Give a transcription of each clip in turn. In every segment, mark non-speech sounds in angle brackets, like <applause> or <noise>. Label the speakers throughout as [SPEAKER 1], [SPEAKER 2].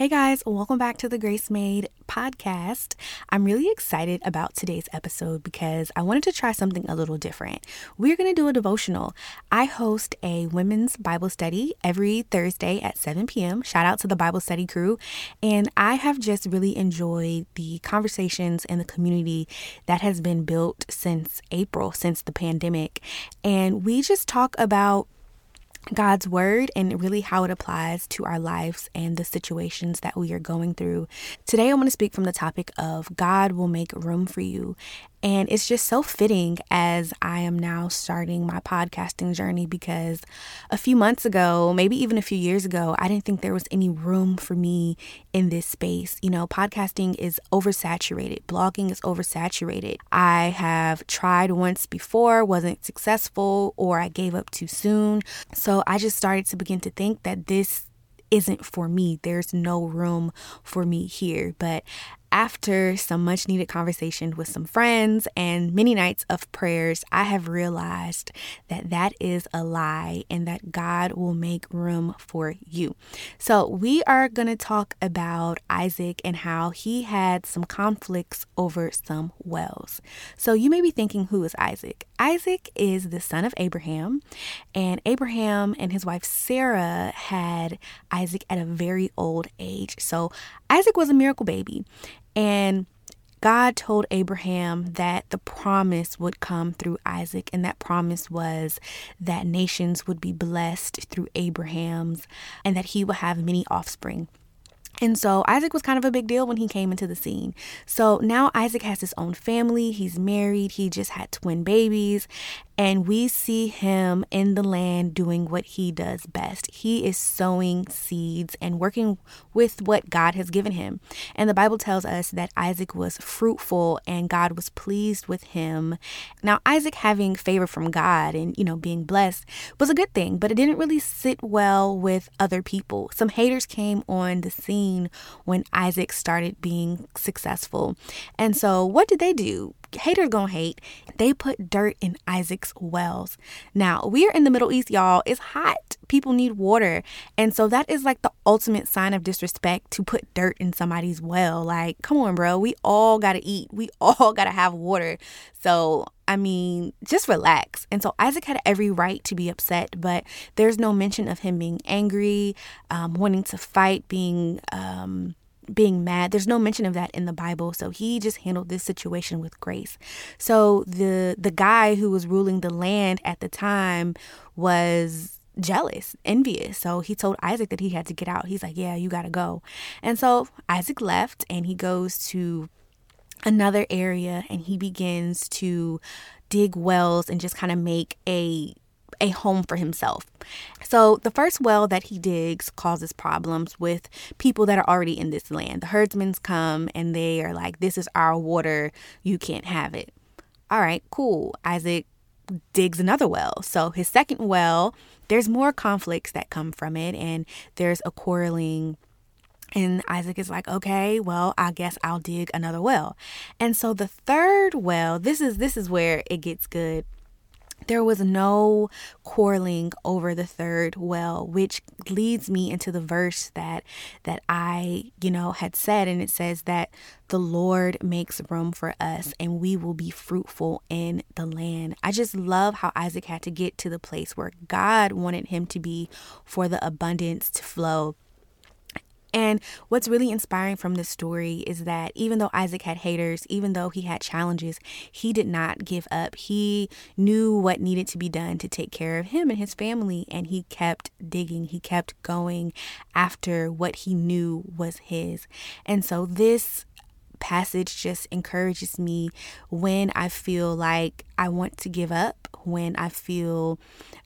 [SPEAKER 1] Hey guys, welcome back to the Grace Made podcast. I'm really excited about today's episode because I wanted to try something a little different. We're going to do a devotional. I host a women's Bible study every Thursday at 7 p.m. Shout out to the Bible study crew. And I have just really enjoyed the conversations and the community that has been built since April, since the pandemic. And we just talk about God's word and really how it applies to our lives and the situations that we are going through. Today, I want to speak from the topic of God will make room for you. And it's just so fitting as I am now starting my podcasting journey because a few months ago, maybe even a few years ago, I didn't think there was any room for me in this space. You know, podcasting is oversaturated, blogging is oversaturated. I have tried once before, wasn't successful, or I gave up too soon. So I just started to begin to think that this isn't for me. There's no room for me here. But after some much needed conversation with some friends and many nights of prayers, I have realized that that is a lie and that God will make room for you. So, we are going to talk about Isaac and how he had some conflicts over some wells. So, you may be thinking, who is Isaac? Isaac is the son of Abraham, and Abraham and his wife Sarah had Isaac at a very old age. So, Isaac was a miracle baby. And God told Abraham that the promise would come through Isaac, and that promise was that nations would be blessed through Abraham's and that he would have many offspring. And so Isaac was kind of a big deal when he came into the scene. So now Isaac has his own family. He's married. He just had twin babies. And we see him in the land doing what he does best. He is sowing seeds and working with what God has given him. And the Bible tells us that Isaac was fruitful and God was pleased with him. Now, Isaac having favor from God and, you know, being blessed was a good thing, but it didn't really sit well with other people. Some haters came on the scene when Isaac started being successful. And so, what did they do? haters gonna hate. They put dirt in Isaac's wells. Now, we are in the Middle East, y'all. It's hot. People need water. And so that is like the ultimate sign of disrespect to put dirt in somebody's well. Like, come on, bro. We all gotta eat. We <laughs> all gotta have water. So I mean, just relax. And so Isaac had every right to be upset, but there's no mention of him being angry, um, wanting to fight, being um, being mad. There's no mention of that in the Bible. So he just handled this situation with grace. So the the guy who was ruling the land at the time was jealous, envious. So he told Isaac that he had to get out. He's like, "Yeah, you got to go." And so Isaac left and he goes to another area and he begins to dig wells and just kind of make a a home for himself. So, the first well that he digs causes problems with people that are already in this land. The herdsmen come and they are like, This is our water, you can't have it. All right, cool. Isaac digs another well. So, his second well, there's more conflicts that come from it, and there's a quarreling and Isaac is like, "Okay, well, I guess I'll dig another well." And so the third well, this is this is where it gets good. There was no quarreling over the third well which leads me into the verse that that i you know had said. And it says that the lord makes room for us and we will be fruitful in the land. I just love how isaac had to get to the place where god wanted him to be for the abundance to flow and what's really inspiring from this story is that even though Isaac had haters, even though he had challenges, he did not give up. He knew what needed to be done to take care of him and his family, and he kept digging. He kept going after what he knew was his. And so this passage just encourages me when I feel like I want to give up, when I feel,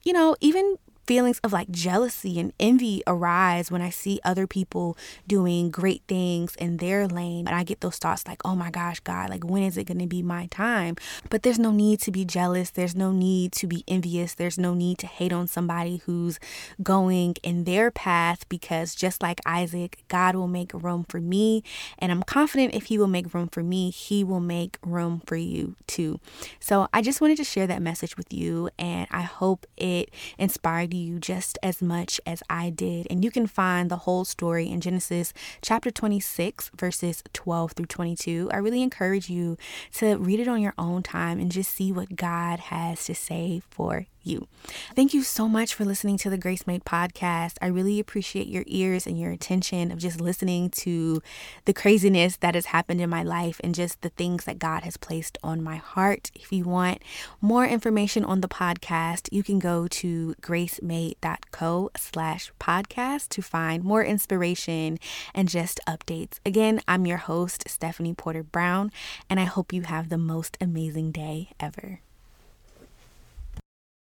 [SPEAKER 1] you know, even feelings of like jealousy and envy arise when I see other people doing great things in their lane. And I get those thoughts like, oh my gosh, God, like when is it going to be my time? But there's no need to be jealous. There's no need to be envious. There's no need to hate on somebody who's going in their path because just like Isaac, God will make room for me. And I'm confident if He will make room for me, He will make room for you too. So I just wanted to share that message with you. And I hope it inspired you just as much as I did. And you can find the whole story in Genesis chapter 26, verses 12 through 22. I really encourage you to read it on your own time and just see what God has to say for you. Thank you so much for listening to the Grace Made podcast. I really appreciate your ears and your attention of just listening to the craziness that has happened in my life and just the things that God has placed on my heart. If you want more information on the podcast, you can go to gracemade.co slash podcast to find more inspiration and just updates. Again, I'm your host, Stephanie Porter Brown, and I hope you have the most amazing day ever.